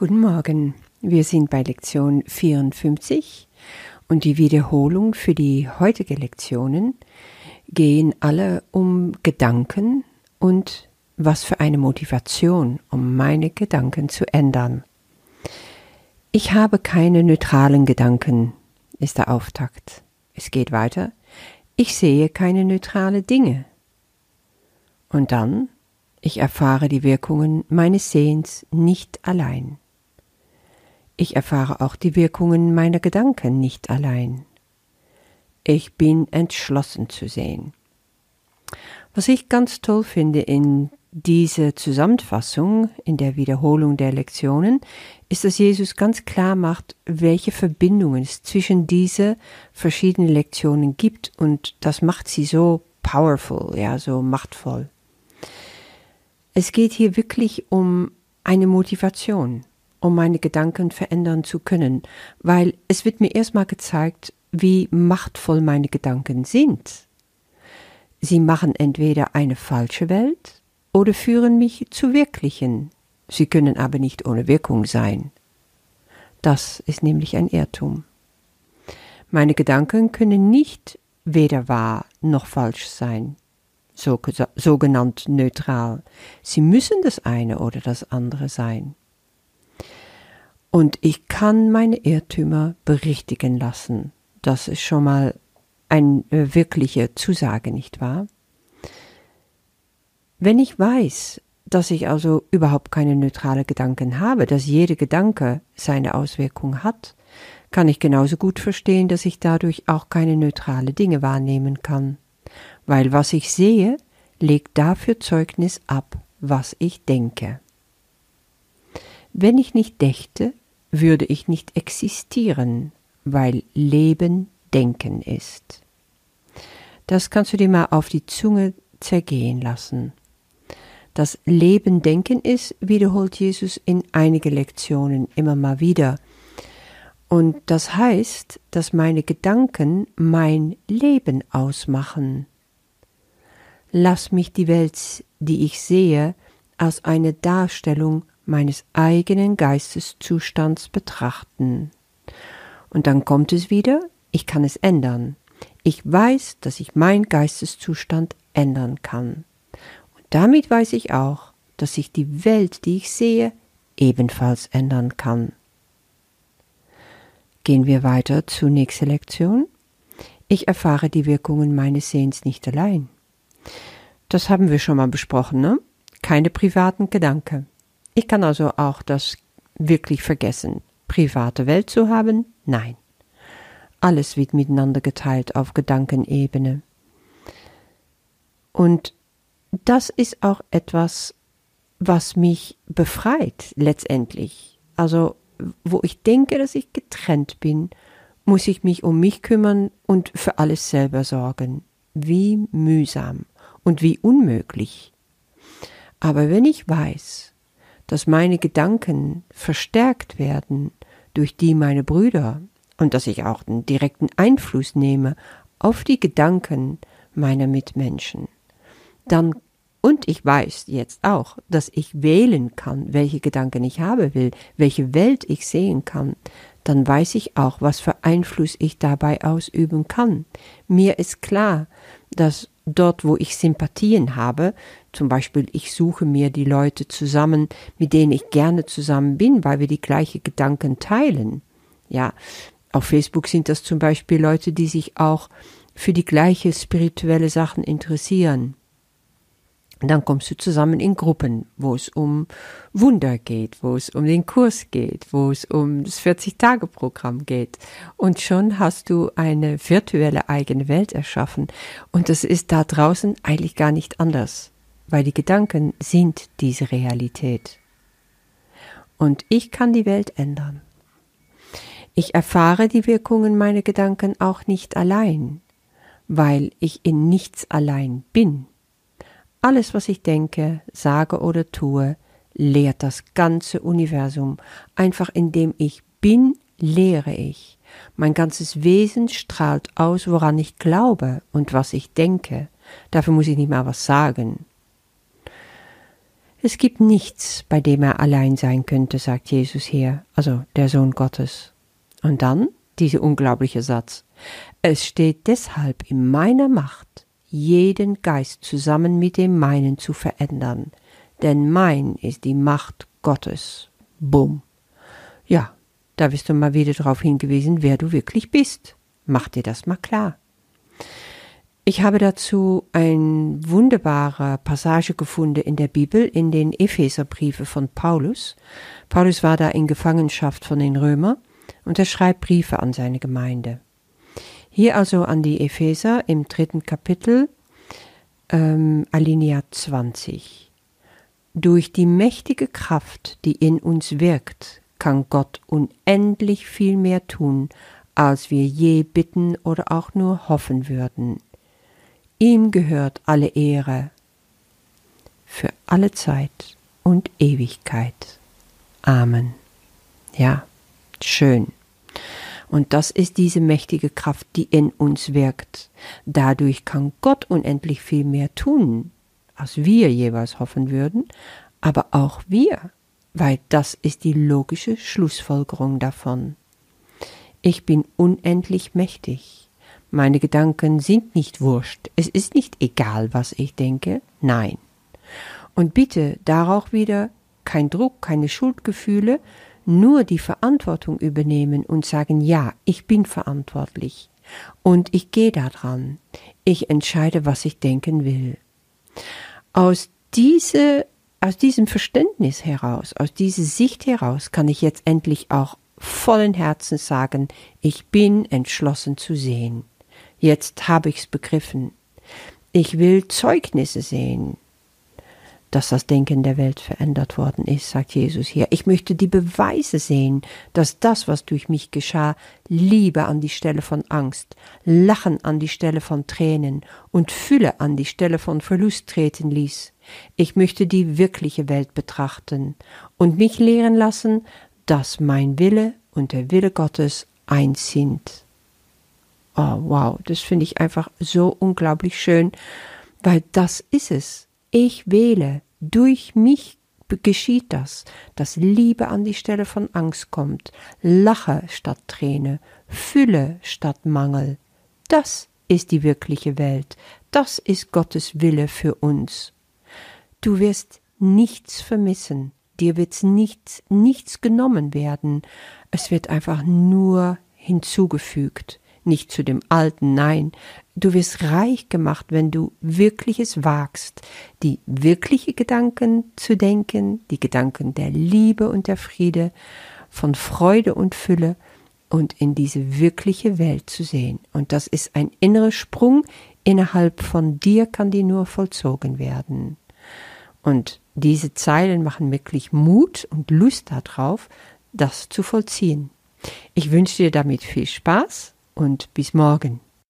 Guten Morgen, wir sind bei Lektion 54 und die Wiederholung für die heutige Lektionen gehen alle um Gedanken und was für eine Motivation, um meine Gedanken zu ändern. Ich habe keine neutralen Gedanken, ist der Auftakt. Es geht weiter. Ich sehe keine neutrale Dinge. Und dann, ich erfahre die Wirkungen meines Sehens nicht allein. Ich erfahre auch die Wirkungen meiner Gedanken nicht allein. Ich bin entschlossen zu sehen. Was ich ganz toll finde in dieser Zusammenfassung, in der Wiederholung der Lektionen, ist, dass Jesus ganz klar macht, welche Verbindungen es zwischen diese verschiedenen Lektionen gibt und das macht sie so powerful, ja, so machtvoll. Es geht hier wirklich um eine Motivation um meine Gedanken verändern zu können, weil es wird mir erstmal gezeigt, wie machtvoll meine Gedanken sind. Sie machen entweder eine falsche Welt oder führen mich zu wirklichen. Sie können aber nicht ohne Wirkung sein. Das ist nämlich ein Irrtum. Meine Gedanken können nicht weder wahr noch falsch sein, so, sogenannt neutral. Sie müssen das eine oder das andere sein. Und ich kann meine Irrtümer berichtigen lassen. Das ist schon mal eine äh, wirkliche Zusage, nicht wahr? Wenn ich weiß, dass ich also überhaupt keine neutrale Gedanken habe, dass jede Gedanke seine Auswirkung hat, kann ich genauso gut verstehen, dass ich dadurch auch keine neutrale Dinge wahrnehmen kann. Weil was ich sehe, legt dafür Zeugnis ab, was ich denke. Wenn ich nicht dächte, würde ich nicht existieren, weil Leben Denken ist. Das kannst du dir mal auf die Zunge zergehen lassen. Das Leben Denken ist, wiederholt Jesus in einige Lektionen immer mal wieder. Und das heißt, dass meine Gedanken mein Leben ausmachen. Lass mich die Welt, die ich sehe, als eine Darstellung meines eigenen Geisteszustands betrachten. Und dann kommt es wieder, ich kann es ändern. Ich weiß, dass ich meinen Geisteszustand ändern kann. Und damit weiß ich auch, dass sich die Welt, die ich sehe, ebenfalls ändern kann. Gehen wir weiter zur nächsten Lektion. Ich erfahre die Wirkungen meines Sehens nicht allein. Das haben wir schon mal besprochen, ne? Keine privaten Gedanken. Ich kann also auch das wirklich vergessen. Private Welt zu haben? Nein. Alles wird miteinander geteilt auf Gedankenebene. Und das ist auch etwas, was mich befreit letztendlich. Also, wo ich denke, dass ich getrennt bin, muss ich mich um mich kümmern und für alles selber sorgen. Wie mühsam und wie unmöglich. Aber wenn ich weiß, dass meine Gedanken verstärkt werden durch die meine Brüder und dass ich auch einen direkten Einfluss nehme auf die Gedanken meiner Mitmenschen, dann und ich weiß jetzt auch, dass ich wählen kann, welche Gedanken ich haben will, welche Welt ich sehen kann, dann weiß ich auch, was für Einfluss ich dabei ausüben kann. Mir ist klar, dass dort, wo ich Sympathien habe, zum Beispiel ich suche mir die Leute zusammen, mit denen ich gerne zusammen bin, weil wir die gleichen Gedanken teilen. Ja, auf Facebook sind das zum Beispiel Leute, die sich auch für die gleiche spirituelle Sachen interessieren. Dann kommst du zusammen in Gruppen, wo es um Wunder geht, wo es um den Kurs geht, wo es um das 40-Tage-Programm geht. Und schon hast du eine virtuelle eigene Welt erschaffen. Und das ist da draußen eigentlich gar nicht anders, weil die Gedanken sind diese Realität. Und ich kann die Welt ändern. Ich erfahre die Wirkungen meiner Gedanken auch nicht allein, weil ich in nichts allein bin. Alles, was ich denke, sage oder tue, lehrt das ganze Universum. Einfach indem ich bin, lehre ich. Mein ganzes Wesen strahlt aus, woran ich glaube und was ich denke. Dafür muss ich nicht mal was sagen. Es gibt nichts, bei dem er allein sein könnte, sagt Jesus hier, also der Sohn Gottes. Und dann dieser unglaubliche Satz. Es steht deshalb in meiner Macht, jeden Geist zusammen mit dem meinen zu verändern, denn mein ist die Macht Gottes. Bumm. Ja, da bist du mal wieder darauf hingewiesen, wer du wirklich bist. Mach dir das mal klar. Ich habe dazu eine wunderbare Passage gefunden in der Bibel, in den Epheserbriefe von Paulus. Paulus war da in Gefangenschaft von den Römern und er schreibt Briefe an seine Gemeinde. Hier also an die Epheser im dritten Kapitel, ähm, Alinea 20. Durch die mächtige Kraft, die in uns wirkt, kann Gott unendlich viel mehr tun, als wir je bitten oder auch nur hoffen würden. Ihm gehört alle Ehre für alle Zeit und Ewigkeit. Amen. Ja, schön. Und das ist diese mächtige Kraft, die in uns wirkt. Dadurch kann Gott unendlich viel mehr tun, als wir jeweils hoffen würden, aber auch wir, weil das ist die logische Schlussfolgerung davon. Ich bin unendlich mächtig. Meine Gedanken sind nicht wurscht. Es ist nicht egal, was ich denke. Nein. Und bitte darauf wieder kein Druck, keine Schuldgefühle, nur die Verantwortung übernehmen und sagen, ja, ich bin verantwortlich und ich gehe daran. Ich entscheide, was ich denken will. Aus diese, aus diesem Verständnis heraus, aus dieser Sicht heraus kann ich jetzt endlich auch vollen Herzens sagen, ich bin entschlossen zu sehen. Jetzt habe ich's begriffen. Ich will Zeugnisse sehen dass das Denken der Welt verändert worden ist, sagt Jesus hier. Ich möchte die Beweise sehen, dass das, was durch mich geschah, Liebe an die Stelle von Angst, Lachen an die Stelle von Tränen und Fülle an die Stelle von Verlust treten ließ. Ich möchte die wirkliche Welt betrachten und mich lehren lassen, dass mein Wille und der Wille Gottes eins sind. Oh, wow, das finde ich einfach so unglaublich schön, weil das ist es. Ich wähle, durch mich geschieht das, dass Liebe an die Stelle von Angst kommt, Lache statt Träne, Fülle statt Mangel. Das ist die wirkliche Welt, das ist Gottes Wille für uns. Du wirst nichts vermissen, dir wird nichts, nichts genommen werden, es wird einfach nur hinzugefügt nicht zu dem Alten, nein, du wirst reich gemacht, wenn du wirkliches wagst, die wirkliche Gedanken zu denken, die Gedanken der Liebe und der Friede, von Freude und Fülle und in diese wirkliche Welt zu sehen. Und das ist ein innerer Sprung, innerhalb von dir kann die nur vollzogen werden. Und diese Zeilen machen wirklich Mut und Lust darauf, das zu vollziehen. Ich wünsche dir damit viel Spaß und bis morgen.